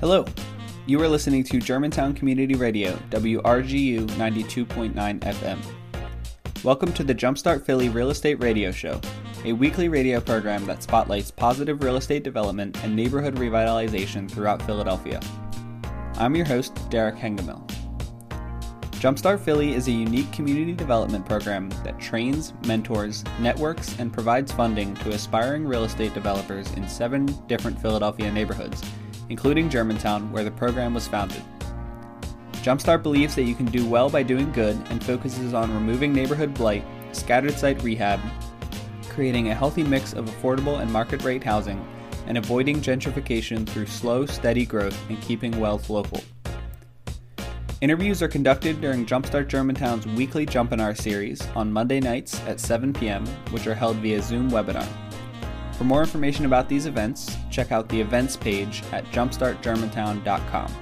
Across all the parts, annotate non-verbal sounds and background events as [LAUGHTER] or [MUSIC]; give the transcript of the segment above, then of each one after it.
Hello. You are listening to Germantown Community Radio, WRGU 92.9 FM. Welcome to the Jumpstart Philly Real Estate Radio Show, a weekly radio program that spotlights positive real estate development and neighborhood revitalization throughout Philadelphia. I'm your host, Derek Hengemel. Jumpstart Philly is a unique community development program that trains, mentors, networks, and provides funding to aspiring real estate developers in seven different Philadelphia neighborhoods, including Germantown, where the program was founded. Jumpstart believes that you can do well by doing good and focuses on removing neighborhood blight, scattered site rehab, creating a healthy mix of affordable and market rate housing, and avoiding gentrification through slow, steady growth and keeping wealth local. Interviews are conducted during Jumpstart Germantown's weekly Jumpinar series on Monday nights at 7 p.m., which are held via Zoom webinar. For more information about these events, check out the events page at jumpstartgermantown.com.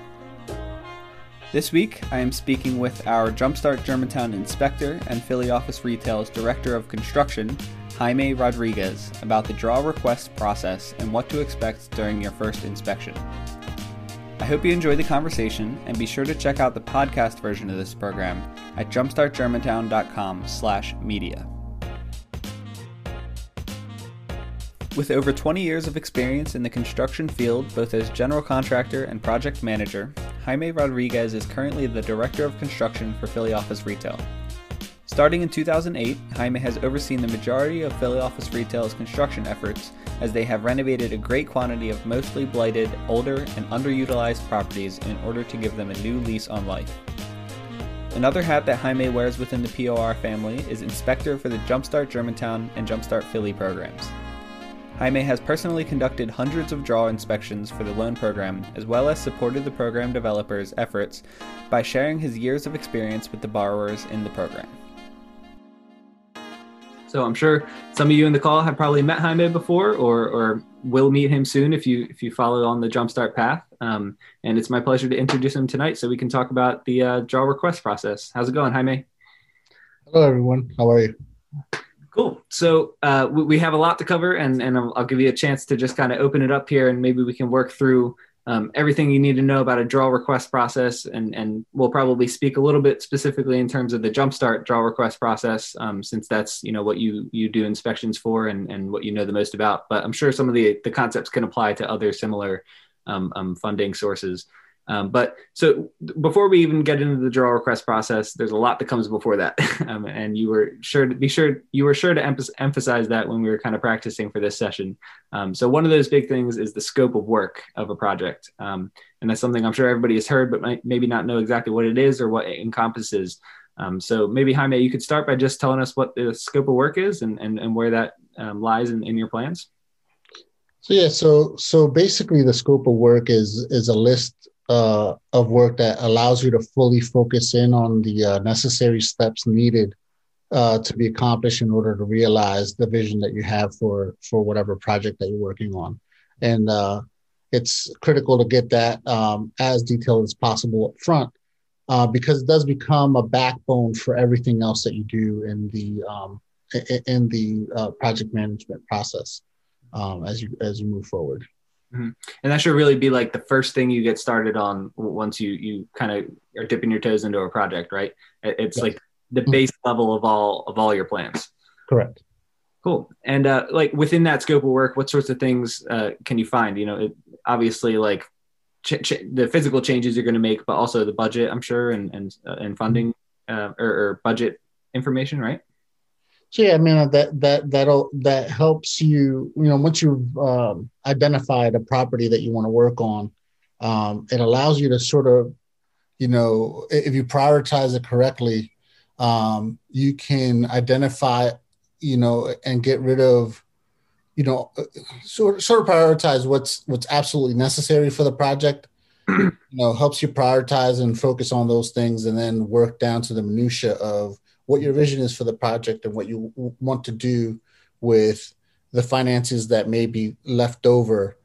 This week, I am speaking with our Jumpstart Germantown Inspector and Philly Office Retail's Director of Construction, Jaime Rodriguez, about the draw request process and what to expect during your first inspection. I hope you enjoy the conversation and be sure to check out the podcast version of this program at jumpstartgermantown.com/media. With over 20 years of experience in the construction field, both as general contractor and project manager, Jaime Rodriguez is currently the Director of Construction for Philly Office Retail. Starting in 2008, Jaime has overseen the majority of Philly Office Retail's construction efforts as they have renovated a great quantity of mostly blighted, older, and underutilized properties in order to give them a new lease on life. Another hat that Jaime wears within the POR family is inspector for the Jumpstart Germantown and Jumpstart Philly programs. Jaime has personally conducted hundreds of draw inspections for the loan program, as well as supported the program developers' efforts by sharing his years of experience with the borrowers in the program. So I'm sure some of you in the call have probably met Jaime before, or or will meet him soon if you if you follow on the Jumpstart path. Um, and it's my pleasure to introduce him tonight, so we can talk about the uh, draw request process. How's it going, Jaime? Hello, everyone. How are you? Cool. So uh, we, we, have a lot to cover, and and I'll, I'll give you a chance to just kind of open it up here, and maybe we can work through um, everything you need to know about a draw request process, and, and we'll probably speak a little bit specifically in terms of the Jumpstart draw request process, um, since that's you know what you you do inspections for and, and what you know the most about. But I'm sure some of the the concepts can apply to other similar um, um funding sources. Um, but so before we even get into the draw request process, there's a lot that comes before that, [LAUGHS] um, and you were sure to be sure you were sure to emphasize that when we were kind of practicing for this session. Um, so one of those big things is the scope of work of a project, um, and that's something I'm sure everybody has heard, but might maybe not know exactly what it is or what it encompasses. Um, so maybe Jaime, you could start by just telling us what the scope of work is and and, and where that um, lies in, in your plans. So yeah, so so basically the scope of work is is a list uh, of work that allows you to fully focus in on the uh, necessary steps needed uh, to be accomplished in order to realize the vision that you have for for whatever project that you're working on. And uh, it's critical to get that um, as detailed as possible up front uh, because it does become a backbone for everything else that you do in the um, in the uh, project management process um, as you as you move forward Mm-hmm. And that should really be like the first thing you get started on once you you kind of are dipping your toes into a project, right? It's yes. like the mm-hmm. base level of all of all your plans. Correct. Cool. And uh, like within that scope of work, what sorts of things uh, can you find? You know, it, obviously like ch- ch- the physical changes you're going to make, but also the budget, I'm sure, and and uh, and funding uh, or, or budget information, right? Yeah, I mean that that that'll that helps you. You know, once you've um, identified a property that you want to work on, um, it allows you to sort of, you know, if you prioritize it correctly, um, you can identify, you know, and get rid of, you know, uh, sort sort of prioritize what's what's absolutely necessary for the project. [CLEARS THROAT] you know, helps you prioritize and focus on those things, and then work down to the minutia of what your vision is for the project and what you want to do with the finances that may be left over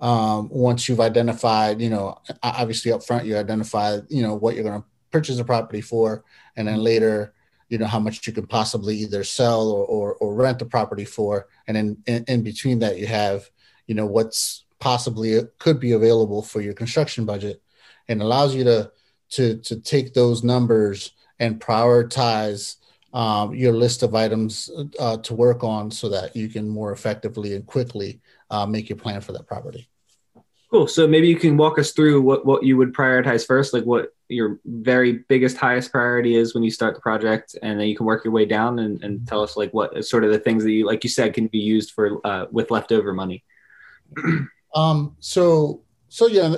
um, once you've identified, you know, obviously up front you identify, you know, what you're going to purchase a property for, and then later, you know, how much you can possibly either sell or or, or rent the property for, and then in, in between that you have, you know, what's possibly could be available for your construction budget and allows you to to to take those numbers and prioritize um, your list of items uh, to work on so that you can more effectively and quickly uh, make your plan for that property. Cool. So maybe you can walk us through what, what you would prioritize first, like what your very biggest, highest priority is when you start the project, and then you can work your way down and, and tell us like what sort of the things that you, like you said, can be used for uh, with leftover money. [CLEARS THROAT] um, so, so yeah,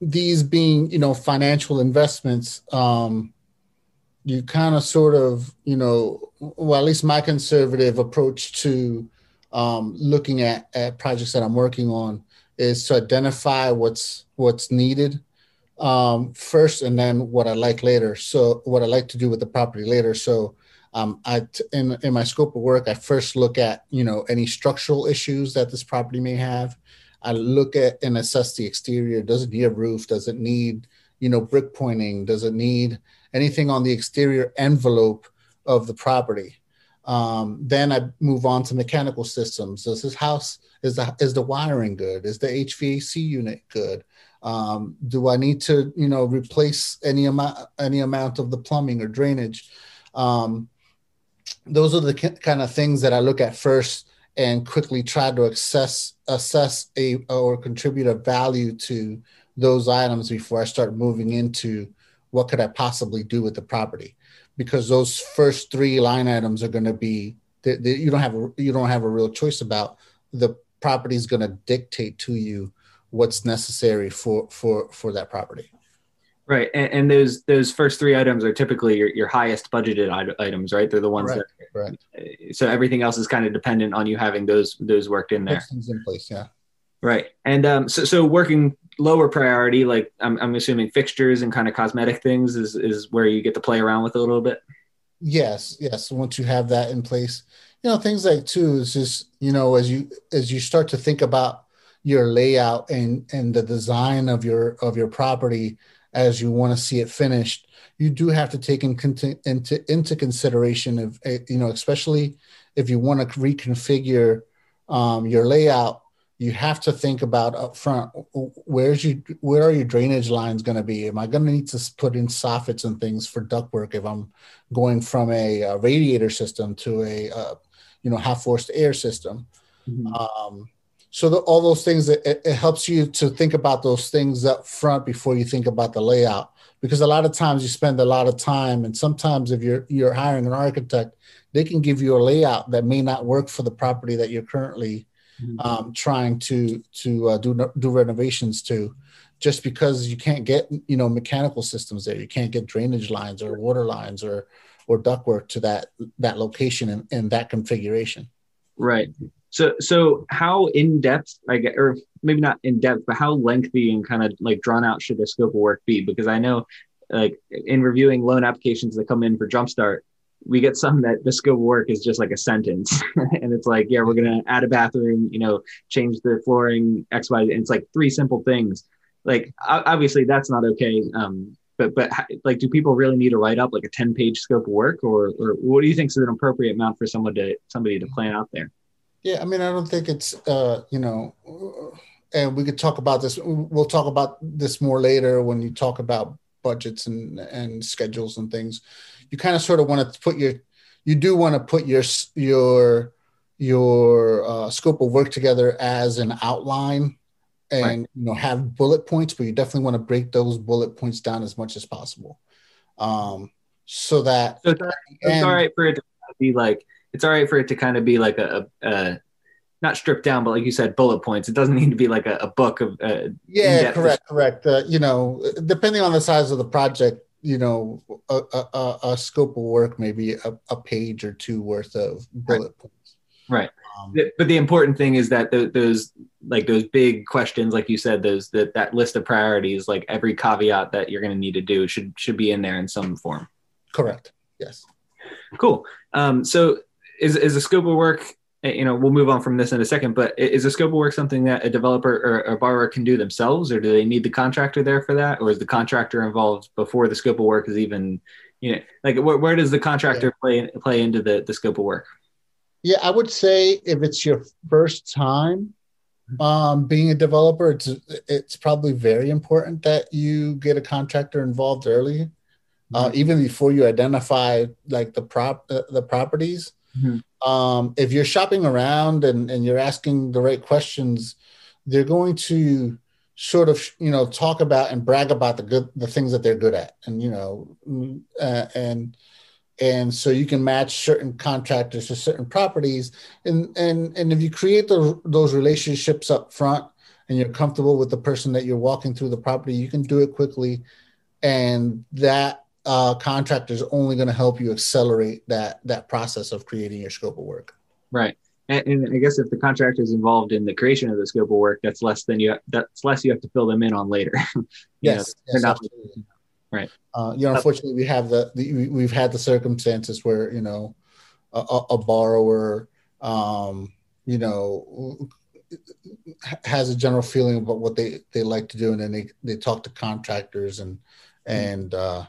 these being, you know, financial investments, um, you kind of sort of, you know, well, at least my conservative approach to um, looking at, at projects that I'm working on is to identify what's what's needed um, first, and then what I like later. So what I like to do with the property later. So um, I in in my scope of work, I first look at you know any structural issues that this property may have. I look at and assess the exterior. Does it need a roof? Does it need you know brick pointing? Does it need anything on the exterior envelope of the property? Um, then I move on to mechanical systems. Does this house is the is the wiring good? Is the HVAC unit good? Um, do I need to you know replace any amount any amount of the plumbing or drainage? Um, those are the kind of things that I look at first and quickly try to assess assess a or contribute a value to those items before I start moving into what could I possibly do with the property? Because those first three line items are going to be they, they, you don't have a, you don't have a real choice about the property is going to dictate to you what's necessary for for for that property. Right and, and those those first three items are typically your, your highest budgeted items right? They're the ones that right. so everything else is kind of dependent on you having those those worked in there. Things in place yeah. Right and um so, so working lower priority like I'm, I'm assuming fixtures and kind of cosmetic things is is where you get to play around with a little bit? Yes yes once you have that in place. You know things like too is just you know as you as you start to think about your layout and and the design of your of your property as you want to see it finished you do have to take in, into into consideration of eh, you know especially if you want to reconfigure um, your layout you have to think about up front where's you where are your drainage lines going to be am i going to need to put in soffits and things for ductwork if i'm going from a, a radiator system to a uh, you know half forced air system mm-hmm. um, so the, all those things it, it, helps you to think about those things up front before you think about the layout because a lot of times you spend a lot of time and sometimes if you're you're hiring an architect they can give you a layout that may not work for the property that you're currently. Um, trying to to uh, do do renovations to just because you can't get you know mechanical systems there you can't get drainage lines or water lines or or ductwork to that that location and, and that configuration. Right. So so how in depth I get or maybe not in depth, but how lengthy and kind of like drawn out should the scope of work be? Because I know like in reviewing loan applications that come in for Jumpstart, we get some that the scope of work is just like a sentence [LAUGHS] and it's like, yeah, we're gonna add a bathroom, you know, change the flooring, X, Y, and it's like three simple things. Like obviously that's not okay. Um, but but like do people really need to write up like a 10 page scope of work or or what do you think is an appropriate amount for someone to somebody to plan out there yeah i mean i don't think it's uh you know and we could talk about this we'll talk about this more later when you talk about budgets and and schedules and things you kind of sort of want to put your you do want to put your your your uh, scope of work together as an outline and right. you know have bullet points, but you definitely want to break those bullet points down as much as possible, um, so that so it's, it's all right for it to be like it's all right for it to kind of be like a, a, not stripped down, but like you said, bullet points. It doesn't need to be like a, a book of uh, yeah, correct, correct. Uh, you know, depending on the size of the project, you know, a, a, a scope of work, maybe a, a, page or two worth of bullet right. points. Right. Um, but the important thing is that those like those big questions, like you said, those that that list of priorities, like every caveat that you're going to need to do should should be in there in some form. Correct. Yes. Cool. Um, so is is a scope of work? Eh, you know, we'll move on from this in a second. But is a scope of work something that a developer or a borrower can do themselves, or do they need the contractor there for that, or is the contractor involved before the scope of work is even? You know, like where, where does the contractor yeah. play play into the the scope of work? Yeah, I would say if it's your first time, um, being a developer, it's it's probably very important that you get a contractor involved early, uh, mm-hmm. even before you identify like the prop uh, the properties. Mm-hmm. Um, if you're shopping around and, and you're asking the right questions, they're going to sort of you know talk about and brag about the good the things that they're good at, and you know, uh, and and so you can match certain contractors to certain properties. And and and if you create the, those relationships up front and you're comfortable with the person that you're walking through the property you can do it quickly. And that uh, contractor is only going to help you accelerate that that process of creating your scope of work. Right. And, and, i guess if the contractor is involved in the creation of the scope of work that's less than you that's less you have to fill them in on later. [LAUGHS] Yes, know, yes Right. Uh, you know, unfortunately, we have the, the, we've had the circumstances where you know a, a borrower, um, you know, has a general feeling about what they they like to do, and then they they talk to contractors, and and uh,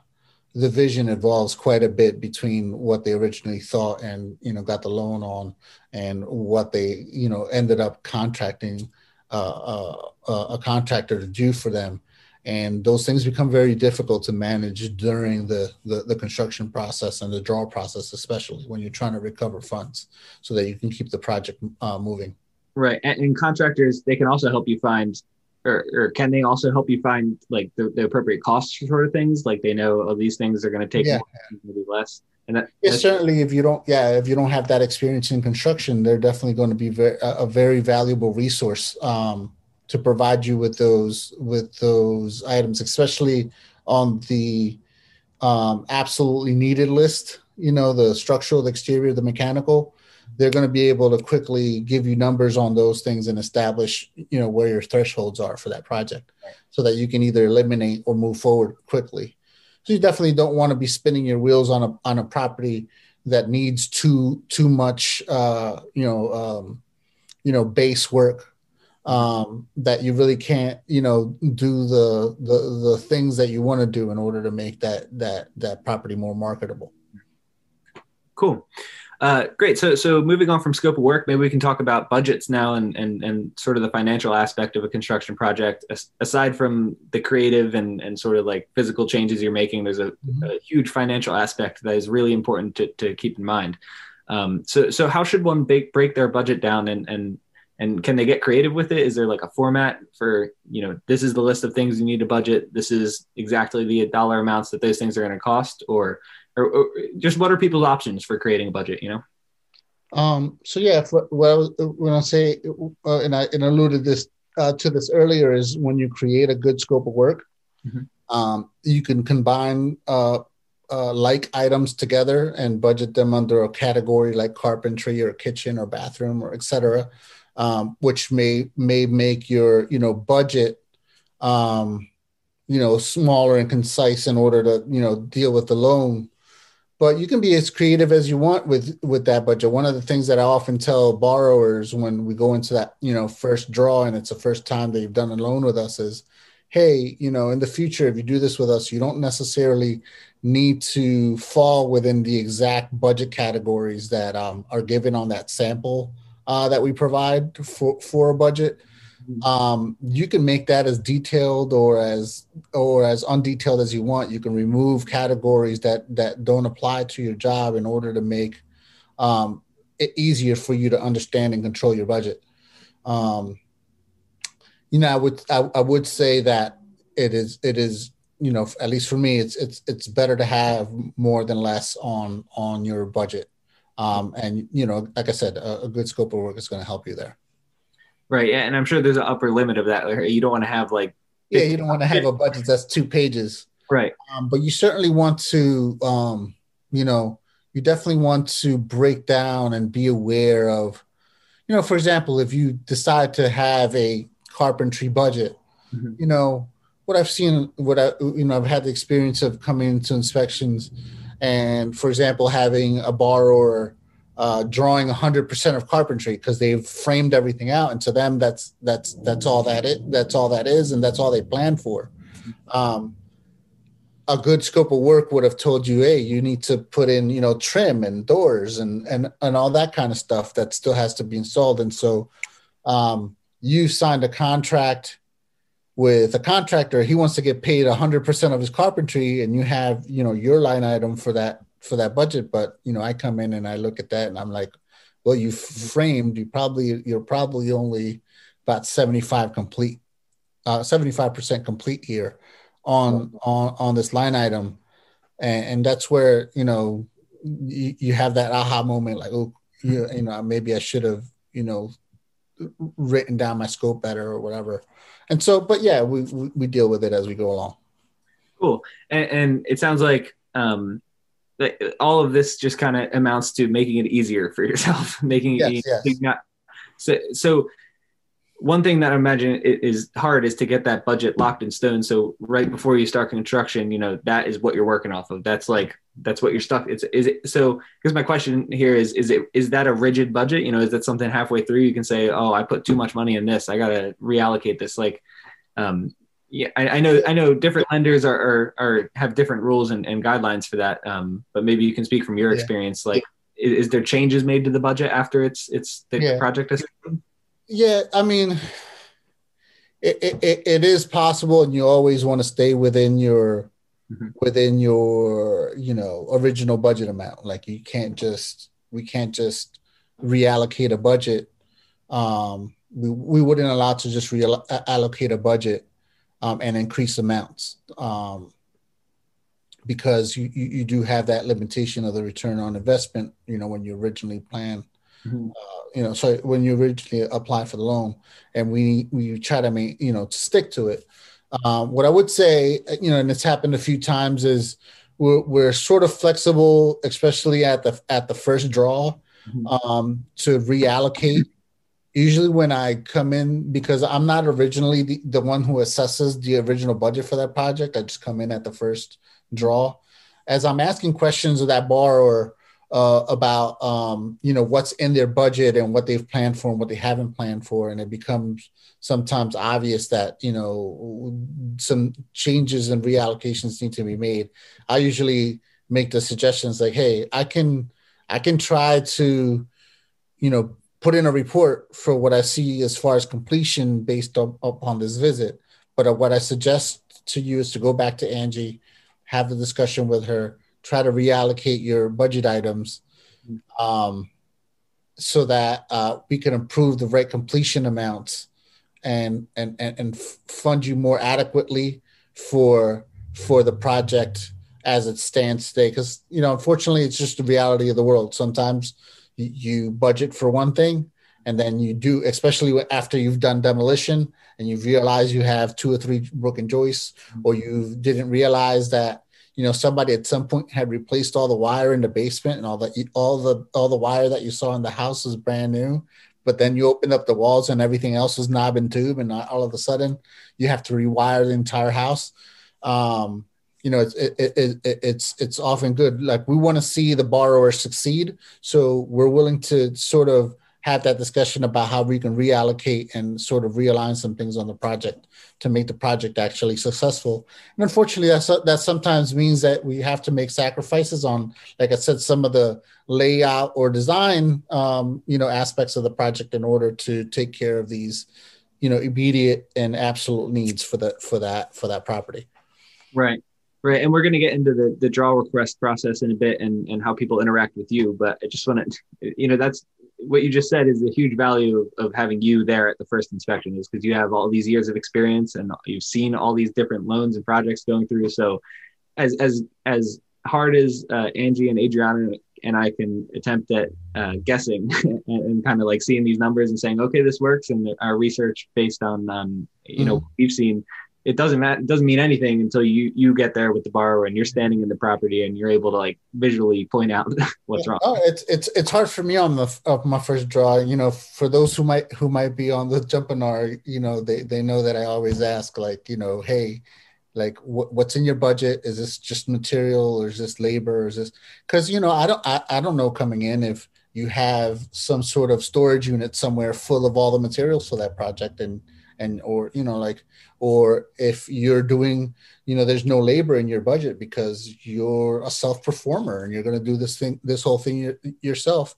the vision evolves quite a bit between what they originally thought and you know got the loan on, and what they you know ended up contracting uh, uh, a contractor to do for them. And those things become very difficult to manage during the, the, the construction process and the draw process especially when you're trying to recover funds so that you can keep the project uh, moving. Right. And, and, contractors they can also help you find or, or can they also help you find like the, the appropriate costs for sort of things like they know oh, these things are going to take yeah. more, maybe less and that, yeah, certainly if you don't yeah if you don't have that experience in construction they're definitely going to be very, a very valuable resource um, to provide you with those with those items, especially on the um, absolutely needed list. You know, the structural, the exterior, the mechanical. They're going to be able to quickly give you numbers on those things and establish, you know, where your thresholds are for that project, so that you can either eliminate or move forward quickly. So you definitely don't want to be spinning your wheels on a on a property that needs too too much, uh, you know, um, you know, base work um, that you really can't, you know, do the the the things that you want to do in order to make that that that property more marketable. Cool. Uh, great. So, so moving on from scope of work, maybe we can talk about budgets now and, and, and sort of the financial aspect of a construction project. As, aside from the creative and, and sort of like physical changes you're making, there's a, mm-hmm. a huge financial aspect that is really important to, to keep in mind. Um, so, so how should one break, break their budget down and, and and can they get creative with it is there like a format for you know this is the list of things you need to budget this is exactly the dollar amounts that those things are going to cost or, or, or just what are people's options for creating a budget you know um so yeah well when i say uh, and i and alluded this uh, to this earlier is when you create a good scope of work mm-hmm. um, you can combine uh, uh, like items together and budget them under a category like carpentry or kitchen or bathroom or etc um, which may may make your you know budget um, you know smaller and concise in order to you know deal with the loan but you can be as creative as you want with with that budget one of the things that i often tell borrowers when we go into that you know first draw and it's the first time they've done a loan with us is hey you know in the future if you do this with us you don't necessarily need to fall within the exact budget categories that um, are given on that sample uh, that we provide for for a budget. Mm-hmm. Um, you can make that as detailed or as or as undetailed as you want. You can remove categories that that don't apply to your job in order to make um, it easier for you to understand and control your budget. Um, you know, I would I, I would say that it is it is you know at least for me it's it's it's better to have more than less on on your budget um, and you know, like I said, a, a good scope of work is going to help you there. Right, yeah, and I'm sure there's an upper limit of that. You don't want to have like yeah, you don't want to have a budget that's two pages, right? Um, but you certainly want to, um, you know, you definitely want to break down and be aware of, you know, for example, if you decide to have a carpentry budget, mm-hmm. you know, what I've seen, what I, you know, I've had the experience of coming into inspections and for example having a borrower uh, drawing 100% of carpentry because they've framed everything out and to them that's that's that's all that it that's all that is and that's all they plan for. Um, a good scope of work would have told you hey you need to put in you know trim and doors and and and all that kind of stuff that still has to be installed and so um, you signed a contract with a contractor he wants to get paid 100% of his carpentry and you have you know your line item for that for that budget but you know i come in and i look at that and i'm like well you framed you probably you're probably only about 75 complete uh 75% complete here on on on this line item. And, and that's where you know you, you have that aha moment like oh you, you know maybe i should have you know written down my scope better or whatever. And so but yeah we we, we deal with it as we go along. Cool. And, and it sounds like um all of this just kind of amounts to making it easier for yourself [LAUGHS] making it yes, yes. Not, so so one thing that I imagine is hard is to get that budget locked in stone. So right before you start construction, you know that is what you're working off of. That's like that's what you're stuck. It's is it so? Because my question here is is it is that a rigid budget? You know, is that something halfway through you can say, oh, I put too much money in this. I got to reallocate this. Like, um, yeah, I, I, know I know different lenders are are, are have different rules and, and, guidelines for that. Um, but maybe you can speak from your experience. Like, is, is, there changes made to the budget after it's it's the yeah. project is? Yeah, I mean, it, it, it is possible, and you always want to stay within your mm-hmm. within your you know original budget amount. Like you can't just we can't just reallocate a budget. Um, we we wouldn't allow to just reallocate a budget um, and increase amounts um, because you, you, you do have that limitation of the return on investment. You know when you originally plan Mm-hmm. Uh, you know, so when you originally apply for the loan, and we we try to make you know to stick to it. Um, what I would say, you know, and it's happened a few times, is we're, we're sort of flexible, especially at the at the first draw, mm-hmm. um, to reallocate. Usually, when I come in, because I'm not originally the, the one who assesses the original budget for that project, I just come in at the first draw. As I'm asking questions of that borrower, uh, about um, you know what's in their budget and what they've planned for and what they haven't planned for, and it becomes sometimes obvious that you know some changes and reallocations need to be made. I usually make the suggestions like, "Hey, I can I can try to you know put in a report for what I see as far as completion based on, upon this visit, but uh, what I suggest to you is to go back to Angie, have the discussion with her." try to reallocate your budget items um, so that uh, we can improve the rate completion amounts and, and and and fund you more adequately for for the project as it stands today because you know unfortunately it's just the reality of the world sometimes you budget for one thing and then you do especially after you've done demolition and you realize you have two or three broken joists or you didn't realize that you know somebody at some point had replaced all the wire in the basement and all the all the all the wire that you saw in the house is brand new but then you open up the walls and everything else is knob and tube and all of a sudden you have to rewire the entire house. Um, you know it's it, it, it, it's it's often good like we want to see the borrower succeed so we're willing to sort of have that discussion about how we can reallocate and sort of realign some things on the project to make the project actually successful. And unfortunately, that's, that sometimes means that we have to make sacrifices on, like I said, some of the layout or design, um, you know, aspects of the project in order to take care of these, you know, immediate and absolute needs for the for that for that property. Right. Right. And we're going to get into the, the draw request process in a bit and, and how people interact with you. But I just want to, [LAUGHS] you know, that's what you just said is the huge value of, of having you there at the first inspection is because you have all these years of experience and you've seen all these different loans and projects going through. So as as as hard as uh, Angie and Adriana and I can attempt at uh, guessing [LAUGHS] and, and kind of like seeing these numbers and saying, okay, this works, and our research based on um, you mm-hmm. know we've seen it doesn't matter it doesn't mean anything until you you get there with the borrower and you're standing in the property and you're able to like visually point out [LAUGHS] what's wrong. Oh, it's it's it's hard for me on the of my first draw. You know for those who might who might be on the Jumpinar you know they they know that i always ask like you know hey like what, what's in your budget? Is this just material or is this labor or is this because you know i don't I, I don't know coming in if you have some sort of storage unit somewhere full of all the materials for that project and and or you know like or if you're doing you know there's no labor in your budget because you're a self performer and you're going to do this thing this whole thing yourself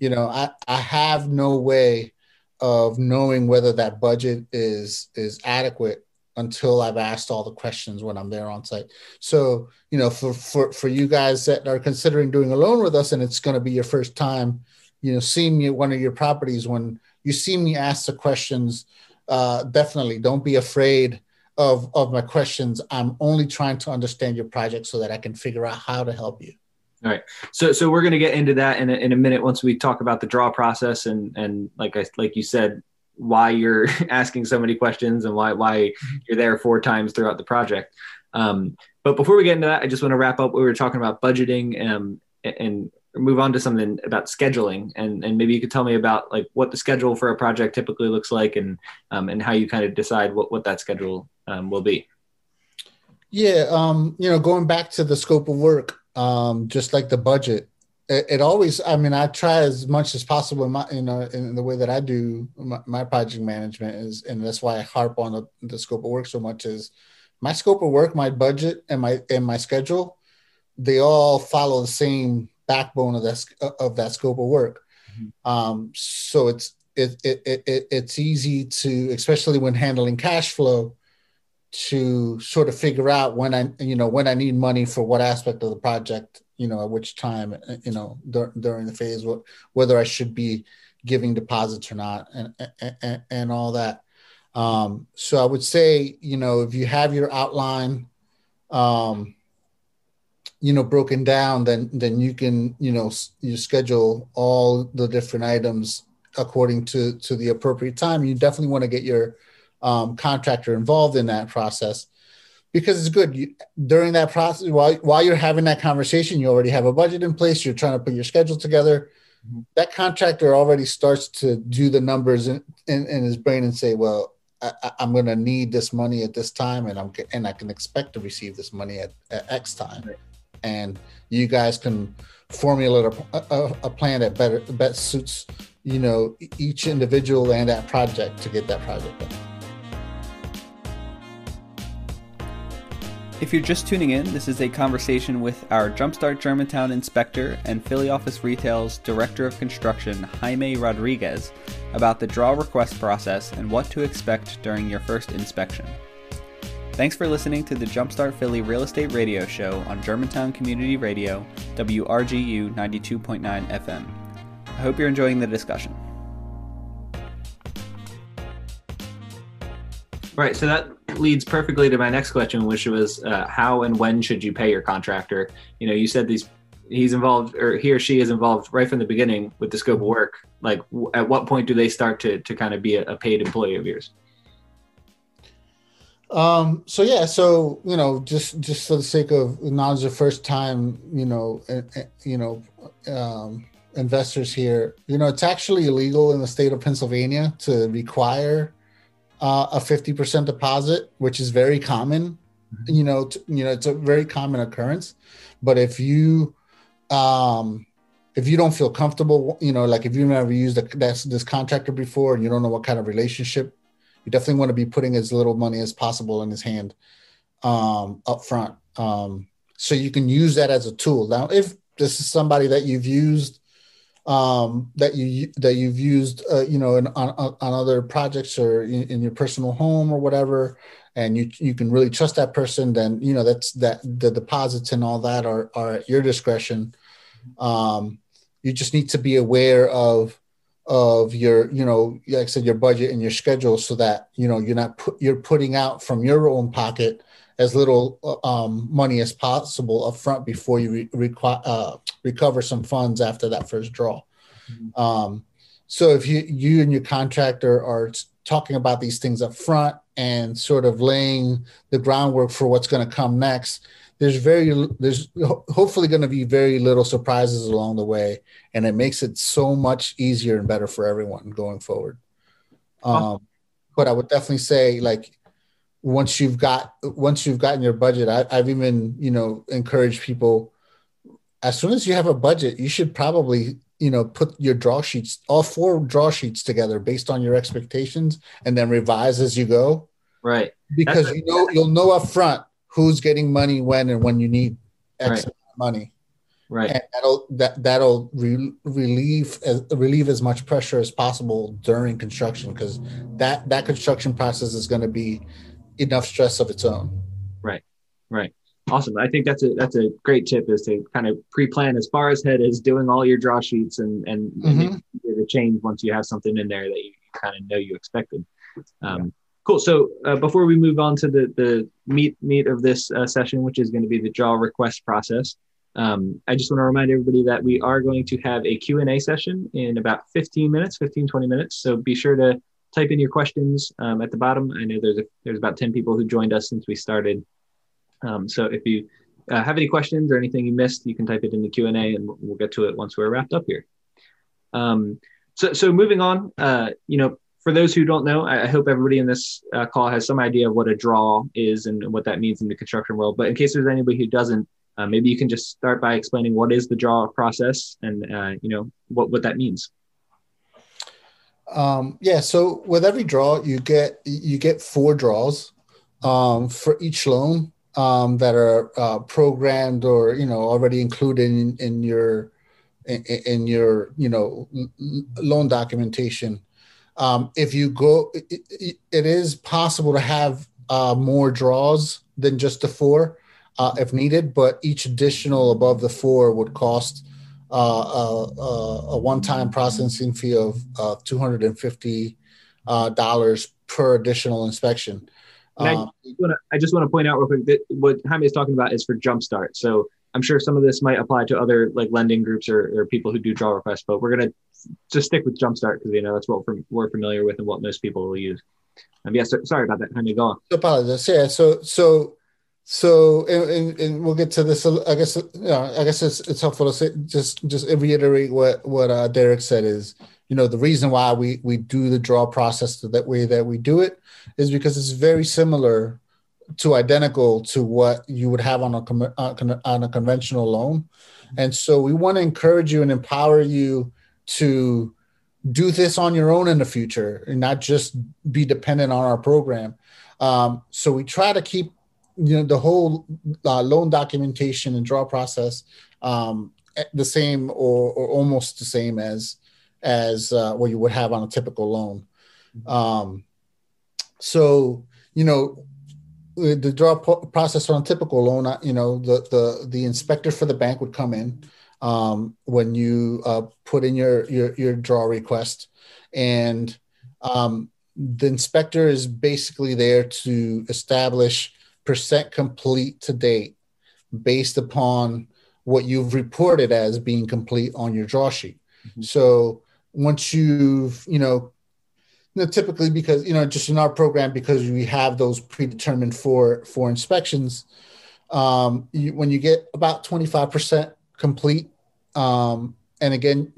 you know i i have no way of knowing whether that budget is is adequate until I've asked all the questions when I'm there on site. So, you know, for for for you guys that are considering doing a loan with us and it's going to be your first time, you know, seeing me at one of your properties when you see me ask the questions, uh, definitely don't be afraid of of my questions. I'm only trying to understand your project so that I can figure out how to help you. All right. So so we're going to get into that in a, in a minute once we talk about the draw process and and like I like you said why you're [LAUGHS] asking so many questions and why why you're there four times throughout the project. Um, but before we get into that, I just want to wrap up. We were talking about budgeting and and move on to something about scheduling and and maybe you could tell me about like what the schedule for a project typically looks like and um, and how you kind of decide what what that schedule um, will be. Yeah, um, you know, going back to the scope of work, um, just like the budget, it, it, always. I mean, I try as much as possible in my, you know, in the way that I do my, my project management is, and that's why I harp on the, the scope of work so much. Is my scope of work, my budget, and my and my schedule, they all follow the same backbone of that of that scope of work. Mm-hmm. Um, so it's it, it, it, it's easy to, especially when handling cash flow, to sort of figure out when I, you know, when I need money for what aspect of the project, you know, at which time, you know, dur- during the phase, what, whether I should be giving deposits or not, and and, and all that. Um, so I would say, you know, if you have your outline, um, you know, broken down, then then you can, you know, you schedule all the different items according to to the appropriate time. You definitely want to get your um, contractor involved in that process because it's good you, during that process while, while you're having that conversation you already have a budget in place you're trying to put your schedule together mm-hmm. that contractor already starts to do the numbers in, in, in his brain and say well I, am going to need this money at this time and i'm and i can expect to receive this money at, at x time right. And you guys can formulate a, a, a plan that better best suits you know each individual and that project to get that project done If you're just tuning in, this is a conversation with our Jumpstart Germantown inspector and Philly Office Retail's Director of Construction, Jaime Rodriguez, about the draw request process and what to expect during your first inspection. Thanks for listening to the Jumpstart Philly Real Estate Radio Show on Germantown Community Radio, WRGU 92.9 FM. I hope you're enjoying the discussion. Right. So that leads perfectly to my next question, which was uh, how and when should you pay your contractor? You know, you said these he's involved or he or she is involved right from the beginning with the scope of work. Like, w- at what point do they start to to kind of be a, a paid employee of yours? Um, so yeah, so you know, just just for the sake of knowledge, the first time, you know, uh, you know, um, investors here, you know, it's actually illegal in the state of Pennsylvania to require uh, a 50% deposit, which is very common. Mm-hmm. You know, t- you know, it's a very common occurrence. But if you, um, if you don't feel comfortable, you know, like if you've never used a, this, this contractor before and you don't know what kind of relationship, you definitely want to be putting as little money as possible in his hand um, up front. Um, so you can use that as a tool. Now, if this is somebody that you've used um, that you that you've used, uh, you know, in, on on other projects or in, in, your personal home or whatever, and you you can really trust that person, then you know that's that the deposits and all that are are at your discretion. Um, you just need to be aware of of your you know like I said your budget and your schedule so that you know you're not put, you're putting out from your own pocket as little uh, um, money as possible up front before you re- uh, recover some funds after that first draw. Mm-hmm. Um, so if you you and your contractor are talking about these things up front and sort of laying the groundwork for what's going to come next, there's very there's hopefully going to be very little surprises along the way, and it makes it so much easier and better for everyone going forward. Um, but I would definitely say like once you've got once you've gotten your budget I, i've even you know encouraged people as soon as you have a budget you should probably you know put your draw sheets all four draw sheets together based on your expectations and then revise as you go. Right. Because That's you know you'll know up front who's getting money when and when you need x right. money. Right. And that'll that that'll re- relieve as, relieve as much pressure as possible during construction because that that construction process is going to be enough stress of its own. Right. Right. Awesome. I think that's a that's a great tip is to kind of pre-plan as far ahead as doing all your draw sheets and and, mm-hmm. and change once you have something in there that you kind of know you expected. Um, cool so uh, before we move on to the the meat meat of this uh, session which is going to be the draw request process um, I just want to remind everybody that we are going to have a Q&A session in about 15 minutes, 15, 20 minutes. So be sure to type in your questions um, at the bottom. I know there's a, there's about 10 people who joined us since we started. Um, so if you uh, have any questions or anything you missed, you can type it in the Q&A and we'll get to it once we're wrapped up here. Um, so, so moving on, uh, you know, for those who don't know, I, hope everybody in this uh, call has some idea of what a draw is and what that means in the construction world. But in case there's anybody who doesn't, uh, maybe you can just start by explaining what is the draw process and uh, you know what what that means. Um, yeah, so with every draw, you get you get four draws um, for each loan um, that are uh, programmed or you know already included in, in your in, in, your you know loan documentation. Um, if you go, it, it is possible to have uh, more draws than just the four uh, if needed, but each additional above the four would cost uh, uh, uh a, a one-time processing fee of uh, $250 per additional inspection. I, um, wanna, I, just want to point out real quick that what Jaime is talking about is for Jumpstart. So I'm sure some of this might apply to other like lending groups or, or people who do draw requests, but we're going to just stick with Jumpstart because you know that's what we're, familiar with and what most people will use. Um, yeah, so, sorry about that. Jaime, go on. Apologize. Yeah. So so so, and, and, and, we'll get to this. I guess, you know, I guess it's, it's helpful to say, just just reiterate what what uh, Derek said is, you know, the reason why we we do the draw process that way that we do it is because it's very similar to identical to what you would have on a uh, on a conventional loan, and so we want to encourage you and empower you to do this on your own in the future and not just be dependent on our program. Um, so we try to keep you know the whole uh, loan documentation and draw process um, the same or, or almost the same as as uh, what you would have on a typical loan. Um, so you know the draw process on a typical loan, uh, you know the the the inspector for the bank would come in um, when you uh, put in your your your draw request, and um, the inspector is basically there to establish percent complete to date based upon what you've reported as being complete on your draw sheet. Mm-hmm. So once you've, you know, you know, typically because you know, just in our program, because we have those predetermined for for inspections, um, you, when you get about twenty five percent complete, um, and again,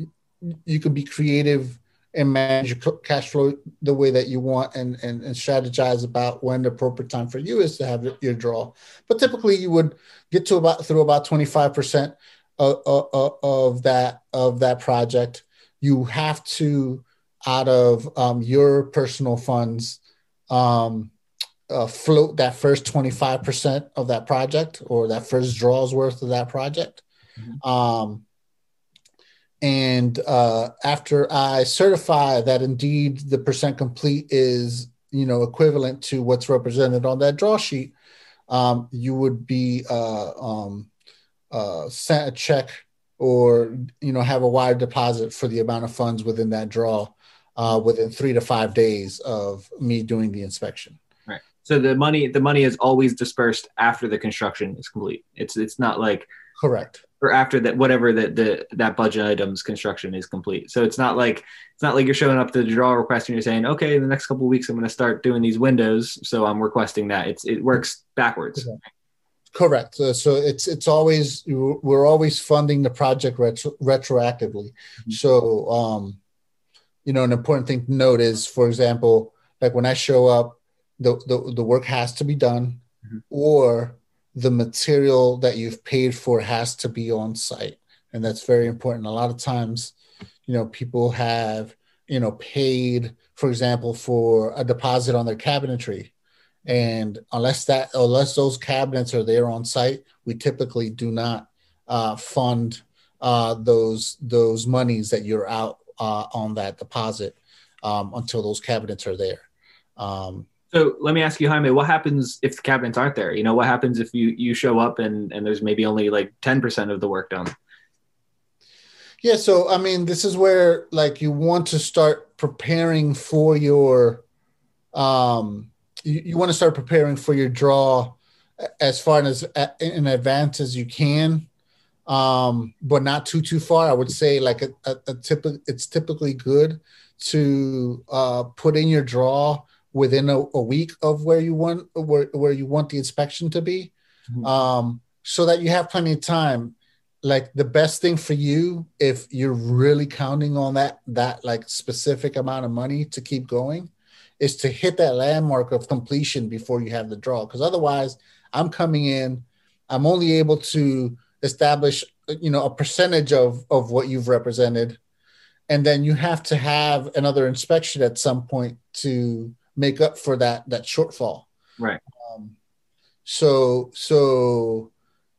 you can be creative and manage your cash flow the way that you want and, and, and strategize about when the appropriate time for you is to have your draw. But typically you would get to about through about 25% of, of, of that of that project. You have to out of um, your personal funds um, uh, float that first 25% of that project or that first draws worth of that project. Mm-hmm. Um, and uh, after I certify that indeed the percent complete is you know equivalent to what's represented on that draw sheet, um, you would be uh, um, uh, sent a check or you know have a wire deposit for the amount of funds within that draw uh, within three to five days of me doing the inspection. Right. So the money the money is always dispersed after the construction is complete. It's it's not like correct or after that whatever that the that budget items construction is complete. So it's not like it's not like you're showing up to the draw request and you're saying okay in the next couple weeks i'm going to start doing these windows. So i'm requesting that. It's it works backwards. Correct. Uh, so it's it's always we're always funding the project retro, retroactively. Mm-hmm. so um you know an important thing to note is for example like when i show up the the, the work has to be done mm-hmm. or the material that you've paid for has to be on site. And that's very important. A lot of times you know people have you know paid for example for a deposit on their cabinetry. And unless that unless those cabinets are there on site we typically do not uh, fund uh, those those monies that you're out uh, on that deposit um, until those cabinets are there. Um, so let me ask you, Jaime, what happens if the cabinets aren't there? You know, what happens if you you show up and and there's maybe only like ten percent of the work done? Yeah, so I mean, this is where like you want to start preparing for your, um, you, you want to start preparing for your draw as far as in advance as you can, um, but not too too far. I would say like a, a, a it's typically good to uh, put in your draw within a, a, week of where you want where, where you want the inspection to be, mm-hmm. um, so that you have plenty of time. Like the best thing for you if you're really counting on that that like specific amount of money to keep going is to hit that landmark of completion before you have the draw. Because otherwise i'm coming in i'm only able to establish you know a percentage of of what you've represented. And then you have to have another inspection at some point to make up for that that shortfall right um, so so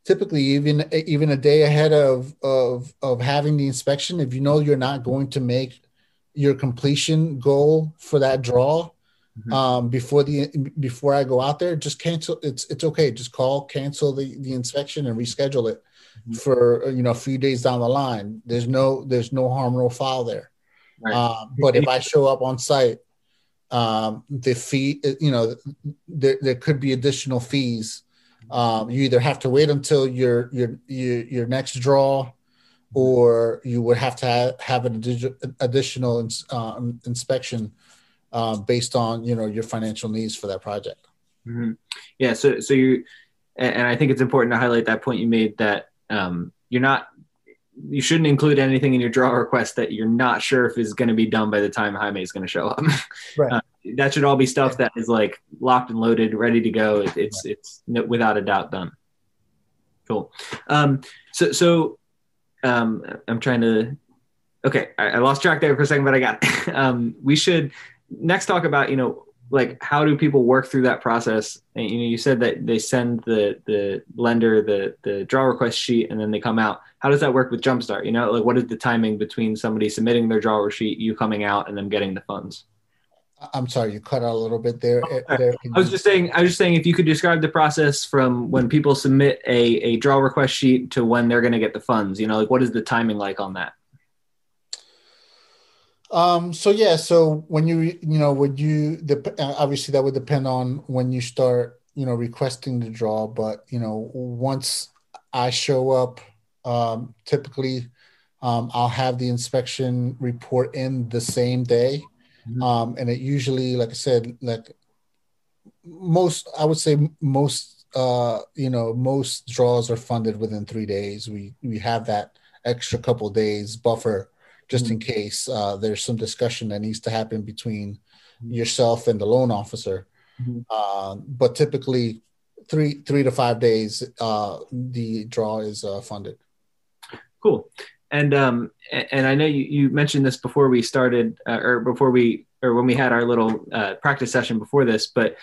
typically even even a day ahead of of of having the inspection if you know you're not going to make your completion goal for that draw mm-hmm. um, before the before I go out there just cancel it's it's okay just call cancel the the inspection and reschedule it mm-hmm. for you know a few days down the line there's no there's no harm no foul there right. uh, but if I show up on site um, the fee you know there, there could be additional fees um, you either have to wait until your your your, your next draw, or you would have to have, have an additional uh, inspection uh, based on you know your financial needs for that project. Mm-hmm. Yeah. So so you, and I think it's important to highlight that point you made that um, you're not you shouldn't include anything in your draw request that you're not sure if is going to be done by the time Jaime is going to show up. [LAUGHS] Right. Uh, that should all be stuff that is like locked and loaded, ready to go. It, it's right. it's without a doubt done. Cool. Um, so so um, I'm trying to. Okay, I, I, lost track there for a second, but I got. It. [LAUGHS] um, we should next talk about you know like how do people work through that process? And, you know you said that they send the the lender the the draw request sheet and then they come out. How does that work with jumpstart? You know like what is the timing between somebody submitting their draw sheet you coming out and them getting the funds? I'm sorry you cut out a little bit there, there. i was just saying i was just saying if you could describe the process from when people submit a, a draw request sheet to when they're going to get the funds you know like what is the timing like on that um, so yeah, so when you you know would you the obviously that would depend on when you start you know requesting the draw, but you know once I show up, um, typically um, I'll have the inspection report in the same day, mm-hmm. um, and it usually, like I said, like most I would say most uh, you know most draws are funded within three days. We we have that extra couple days buffer just mm-hmm. in case uh, there's some discussion that needs to happen between mm-hmm. yourself and the loan officer. Mm-hmm. Uh, but typically, three three to five days, uh, the draw is uh, funded. Cool. And um, and I know you, you mentioned this before we started, uh, or before we, or when we had our little uh, practice session before this, but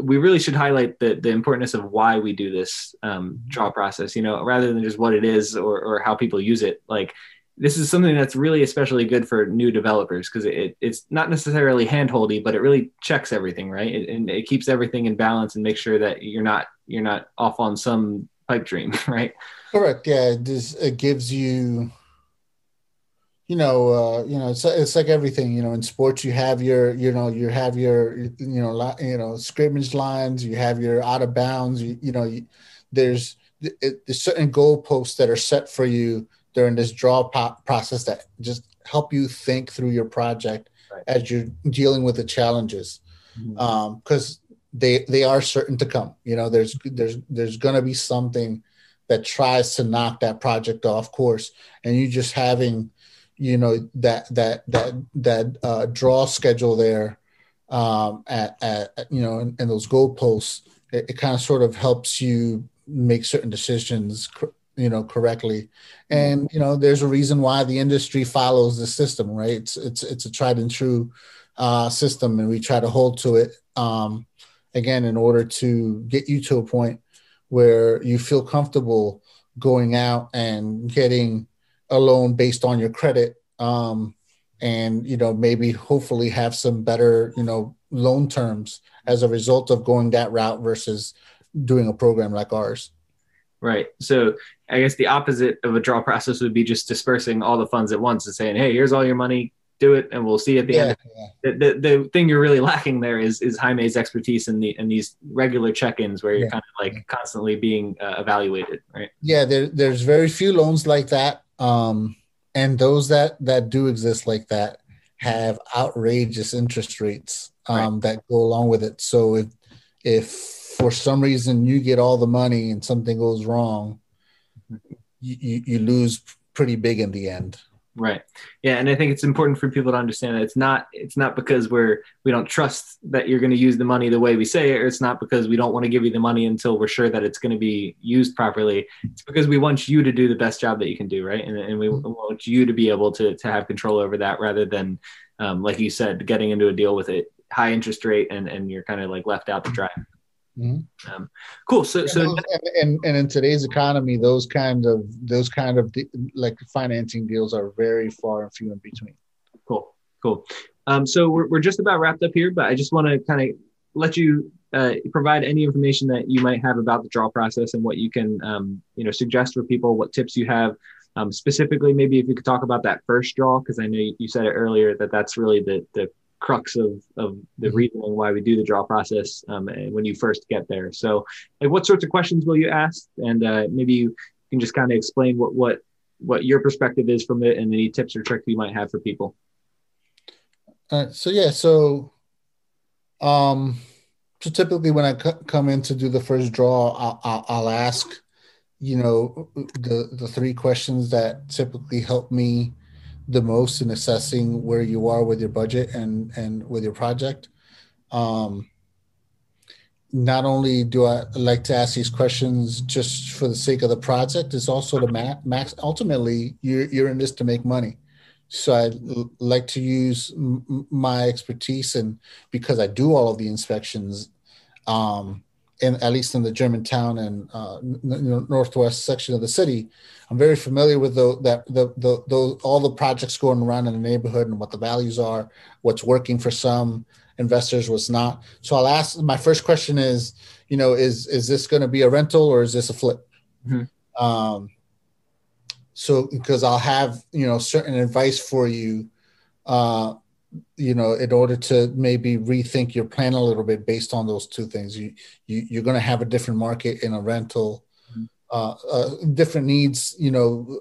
we really should highlight the the importance of why we do this um, draw process. You know, rather than just what it is or or how people use it. Like this is something that's really especially good for new developers because it, it's not necessarily handholdy, but it really checks everything, right? It, and it keeps everything in balance and make sure that you're not you're not off on some pipe dream, [LAUGHS] right? Correct. Yeah, this it gives you, you know, uh, you know, it's it's like everything. You know, in sports, you have your, you know, you have your, you know, you know, scrimmage lines. You have your out of bounds. You, you know, you, there's it, there's certain goalposts that are set for you during this draw po- process that just help you think through your project right. as you're dealing with the challenges because mm-hmm. um, they they are certain to come you know there's there's there's going to be something that tries to knock that project off course and you just having you know that that that that uh, draw schedule there um, at, at you know in, in those goalposts it, it kind of sort of helps you make certain decisions you know correctly. And you know there's a reason why the industry follows the system right? It's it's it's a tried and true uh, system and we try to hold to it um, again in order to get you to a point where you feel comfortable going out and getting a loan based on your credit um, and you know maybe hopefully have some better you know loan terms as a result of going that route versus doing a program like ours right so i guess the opposite of a draw process would be just dispersing all the funds at once and saying hey here's all your money do it and we'll see at the yeah, end yeah. The, the, the thing you're really lacking there is is Jaime's expertise in the in these regular check-ins where you're yeah. kind of like constantly being uh, evaluated right yeah there, there's very few loans like that um and those that that do exist like that have outrageous interest rates um, right. that go along with it. So if if for some reason you get all the money and something goes wrong, you, you lose pretty big in the end. Right. Yeah, and I think it's important for people to understand that it's not it's not because we're we don't trust that you're going to use the money the way we say it, or it's not because we don't want to give you the money until we're sure that it's going to be used properly. It's because we want you to do the best job that you can do, right? And, and we mm-hmm. want you to be able to to have control over that rather than, um, like you said, getting into a deal with a high interest rate and and you're kind of like left out to dry. Mm-hmm. Um, cool. So, and so, those, and, and in today's economy, those kind of those kind of like financing deals are very far and few in between. Cool, cool. Um, so we're we're just about wrapped up here, but I just want to kind of let you uh, provide any information that you might have about the draw process and what you can um, you know suggest for people, what tips you have. Um, specifically, maybe if you could talk about that first draw, because I know you said it earlier that that's really the the crux of, of the mm-hmm. reasoning why we do the draw process um, when you first get there. So, like, what sorts of questions will you ask? And uh, maybe you can just kind of explain what what what your perspective is from it, and any tips or tricks you might have for people. Uh, so yeah, so um, so typically when I c- come in to do the first draw, I'll, I'll, I'll ask, you know, the the three questions that typically help me the most in assessing where you are with your budget and and with your project. Um, not only do I like to ask these questions just for the sake of the project, it's also to ma- max. Ultimately, you're you're in this to make money, so I like to use m- my expertise and because I do all of the inspections, um, in at least in the Germantown and uh, northwest section of the city, I'm very familiar with the that the, the the all the projects going around in the neighborhood and what the values are, what's working for some investors, what's not. So I'll ask. My first question is, you know, is is this going to be a rental or is this a flip? Mm-hmm. Um, so because I'll have you know certain advice for you uh, you know in order to maybe rethink your plan a little bit based on those two things you, you you're going to have a different market in a rental. Uh, uh, different needs you know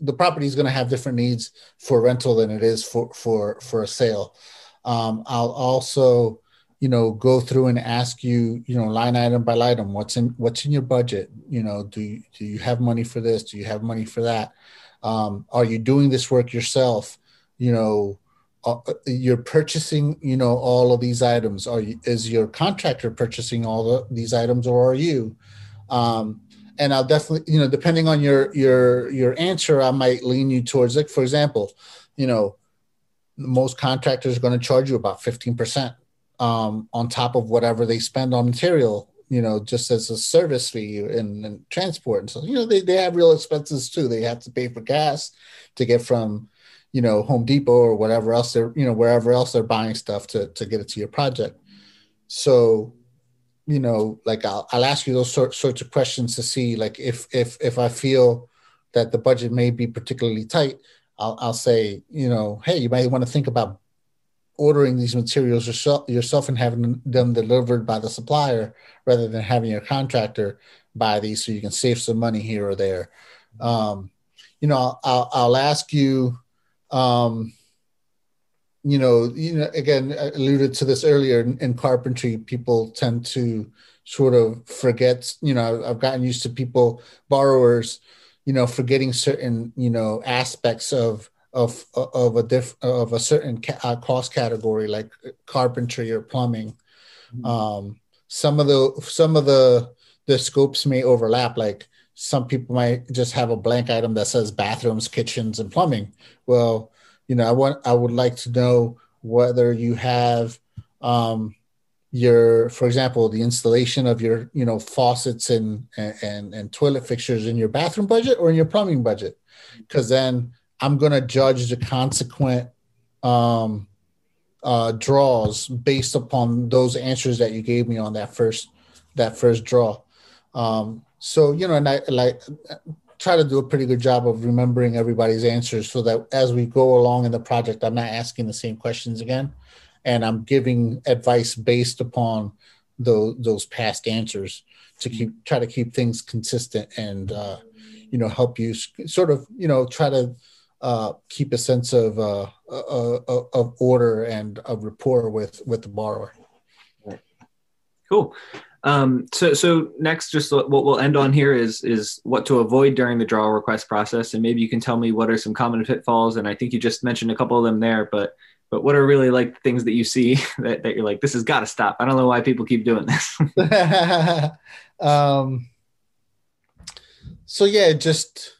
the property is going to have different needs for rental than it is for for for a sale. Um, i'll also you know go through and ask you you know line item by line item what's in what's in your budget? You know do you, do you have money for this? Do you have money for that? Um, are you doing this work yourself? You know uh, you're purchasing you know all of these items. Are you, is your contractor purchasing all the, these items or are you? Um, and i'll definitely you know depending on your your your answer i might lean you towards like for example you know most contractors are going to charge you about 15% um, on top of whatever they spend on material you know just as a service fee and, and transport and so you know they, they have real expenses too they have to pay for gas to get from you know Home Depot or whatever else they're you know wherever else they're buying stuff to to get it to your project. So, you know, like I'll I'll ask you those sort, sorts of questions to see like if if if I feel that the budget may be particularly tight, I'll I'll say you know hey you might want to think about ordering these materials yourself yourself and having them delivered by the supplier rather than having your contractor buy these so you can save some money here or there. Um, you know, I'll, I'll ask you um, you know, you know, again, I alluded to this earlier in, in, carpentry, people tend to sort of forget, you know, I've gotten used to people, borrowers, you know, forgetting certain, you know, aspects of, of, of a diff, of a certain ca- uh, cost category, like carpentry or plumbing. Mm-hmm. Um, some of the, some of the, the scopes may overlap, like some people might just have a blank item that says bathrooms, kitchens, and plumbing. Well, you know, I want I would like to know whether you have um, your for example the installation of your you know faucets and and and toilet fixtures in your bathroom budget or in your plumbing budget. Because then i'm going to judge the consequent um uh draws based upon those answers that you gave me on that first that first draw. Um so you know and i like try to do a pretty good job of remembering everybody's answers so that as we go along in the project i'm not asking the same questions again and I'm giving advice based upon those those past answers to keep try to keep things consistent and uh, you know help you sort of you know try to uh, keep a sense of uh, uh, uh of order and of rapport with with the borrower. Cool. Um, so, so next, just what we'll end on here is is what to avoid during the draw request process, and maybe you can tell me what are some common pitfalls. And I think you just mentioned a couple of them there, but but what are really like things that you see [LAUGHS] that, that you're like this has got to stop. I don't know why people keep doing this. [LAUGHS] [LAUGHS] Um, so yeah just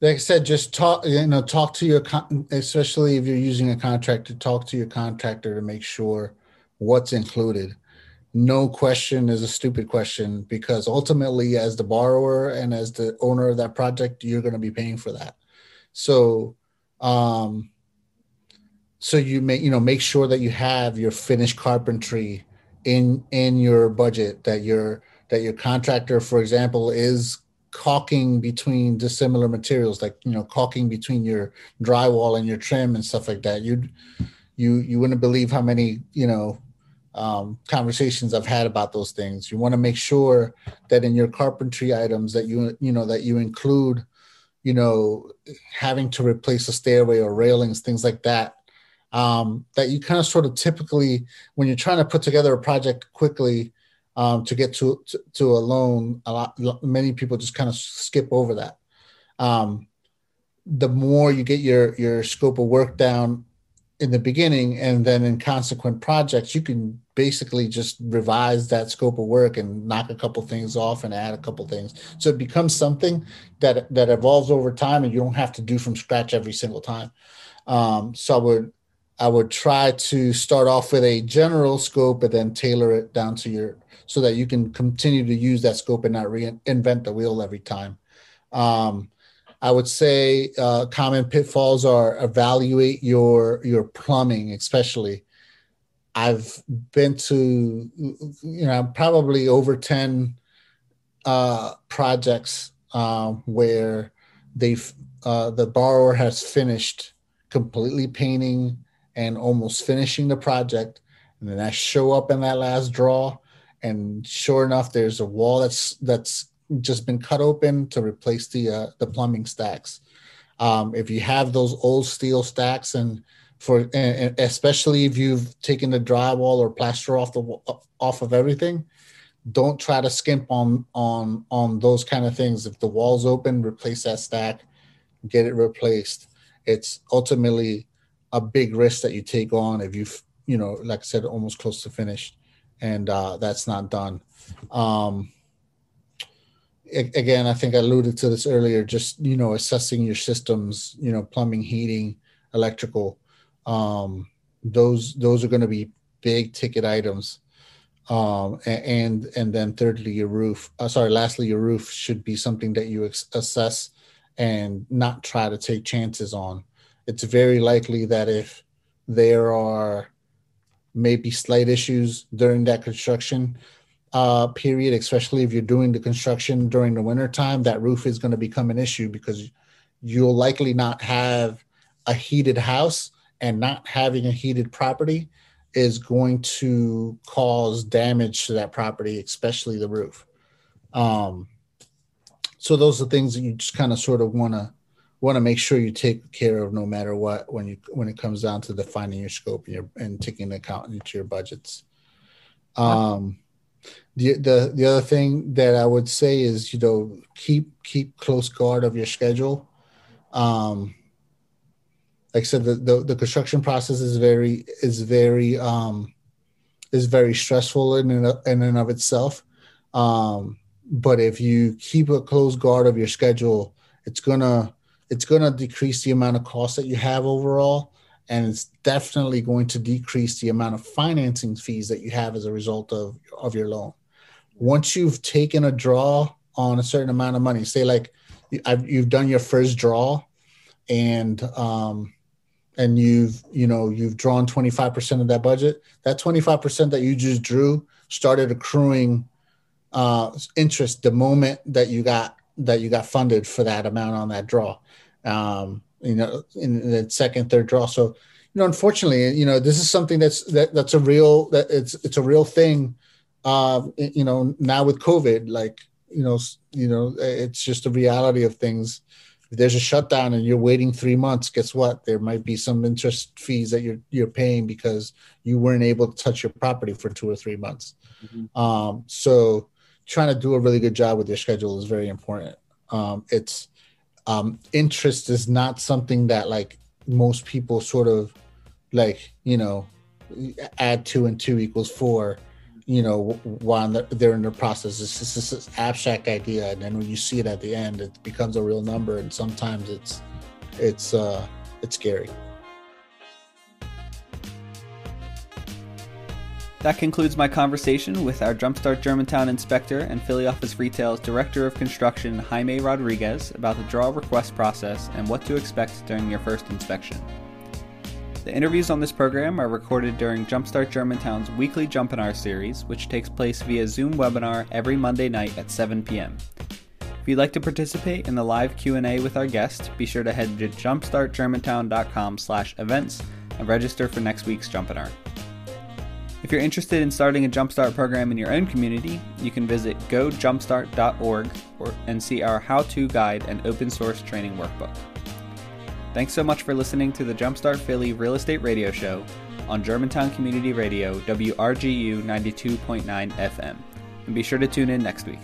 like i said just talk you know talk to your con- especially if you're using a contractor talk to your contractor to make sure what's included no question is a stupid question because ultimately as the borrower and as the owner of that project you're going to be paying for that. So um so you make you know make sure that you have your finished carpentry in in your budget that your that your contractor for example is caulking between dissimilar materials like you know caulking between your drywall and your trim and stuff like that. You'd you you wouldn't believe how many you know um, conversations I've had about those things. You want to make sure that in your carpentry items that you you know that you include, you know, having to replace a stairway or railings, things like that, um, that you kind of sort of typically when you're trying to put together a project quickly um, to get to, to, to a loan a lot many people just kind of skip over that um, the more you get your your scope of work down in the beginning and then in consequent projects you can basically just revise that scope of work and knock a couple things off and add a couple things so it becomes something that that evolves over time and you don't have to do from scratch every single time um, so i would I would try to start off with a general scope and then tailor it down to your so that you can continue to use that scope and not reinvent the wheel every time. Um, I would say uh, common pitfalls are evaluate your your plumbing, especially. I've been to you know probably over ten uh, projects uh, where they've uh, the borrower has finished completely painting and almost finishing the project. And then I show up in that last draw, and sure enough, there's a wall that's that's just been cut open to replace the uh, the plumbing stacks. Um, if you have those old steel stacks, and for and especially if you've taken the drywall or plaster off the off of everything, don't try to skimp on on on those kind of things. If the wall's open, replace that stack, get it replaced. It's ultimately a big risk that you take on if you've you know like i said almost close to finished and uh, that's not done um, again i think i alluded to this earlier just you know assessing your systems you know plumbing heating electrical um, those those are going to be big ticket items. Um, and and then thirdly your roof uh, sorry lastly your roof should be something that you ex- assess and not try to take chances on. It's very likely that if there are maybe slight issues during that construction uh, period, especially if you're doing the construction during the winter time, that roof is going to become an issue because you'll likely not have a heated house and not having a heated property is going to cause damage to that property, especially the roof. Um, so those are things that you just kind of sort of want to want to make sure you take care of no matter what when you when it comes down to defining your scope and your and taking account into your budgets. Um, the the the other thing that I would say is you know keep keep close guard of your schedule. Um, like I said, the, the, the construction process is very is very um, is very stressful in and, in and of itself. Um, but if you keep a close guard of your schedule, it's gonna it's to decrease the amount of cost that you have overall and it's definitely going to decrease the amount of financing fees that you have as a result of of your loan. Once you've taken a draw on a certain amount of money, say like you've done your first draw, and um, and you've you know you've drawn 25% of that budget that 25% that you just drew started accruing uh, interest the moment that you got that you got funded for that amount on that draw um, you know in the second third draw so you know unfortunately you know this is something that's that, that's a real that it's it's a real thing uh you know now with covid like you know you know it's just a reality of things if there's a shutdown and you're waiting three months, guess what? There might be some interest fees that you're you're paying because you weren't able to touch your property for two or three months. Mm-hmm. Um, so trying to do a really good job with your schedule is very important. Um, it's um, interest is not something that like most people sort of like you know add two and two equals four you know, while they're in the process. It's just this abstract idea, and then when you see it at the end, it becomes a real number, and sometimes it's it's uh, it's scary. That concludes my conversation with our Jumpstart Germantown inspector and Philly Office Retail's Director of Construction, Jaime Rodriguez, about the draw request process and what to expect during your first inspection. The interviews on this program are recorded during Jumpstart Germantown's weekly Jumpinar series, which takes place via Zoom webinar every Monday night at 7 p.m. If you'd like to participate in the live Q&A with our guest, be sure to head to jumpstartgermantown.com/events and register for next week's Jumpinar. If you're interested in starting a Jumpstart program in your own community, you can visit gojumpstart.org and see our how-to guide and open source training workbook. Thanks so much for listening to the Jumpstart Philly Real Estate Radio Show on Germantown Community Radio, WRGU 92.9 FM. And be sure to tune in next week.